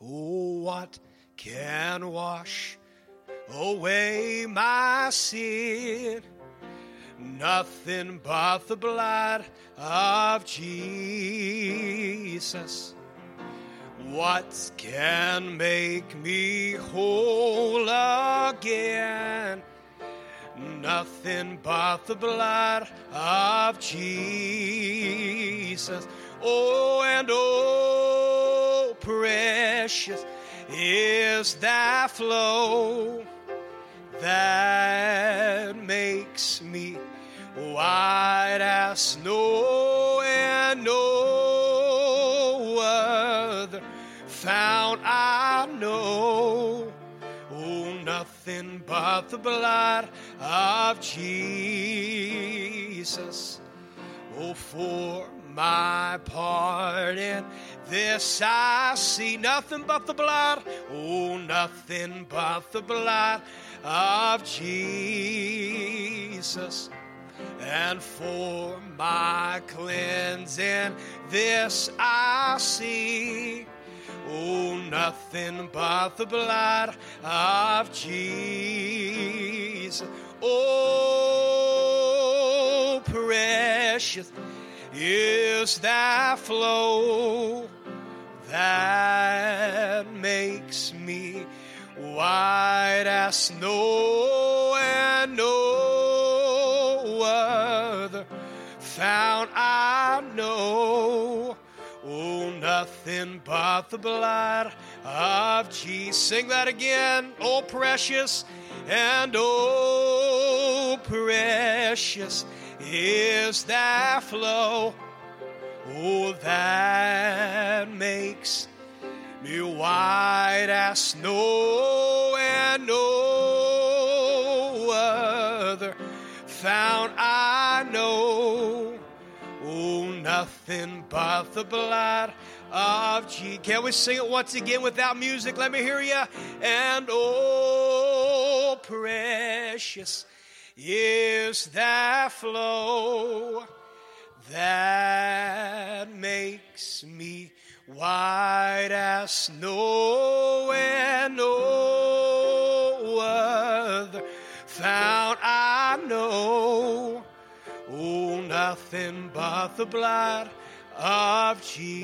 Oh, what can wash away my sin? Nothing but the blood of Jesus. What can make me whole again? Nothing but the blood of Jesus. Oh, and oh, precious is that flow that makes me white as snow, and no other found I know. Oh, nothing but the blood of Jesus. Oh, for my part in this I see nothing but the blood. Oh, nothing but the blood of Jesus. And for my cleansing, this I see. Oh, nothing but the blood of Jesus. Oh, precious is that flow that makes me white as snow and no other found I know. Oh, nothing but the blood of Jesus. Sing that again. Oh, precious and oh, precious is that flow. Oh, that makes me white as snow, and no other found I know. Oh, nothing but the blood of Jesus. Can we sing it once again without music? Let me hear you. And oh, precious is that flow that makes me white as snow and no other found I know. Oh, nothing but the blood of Jesus.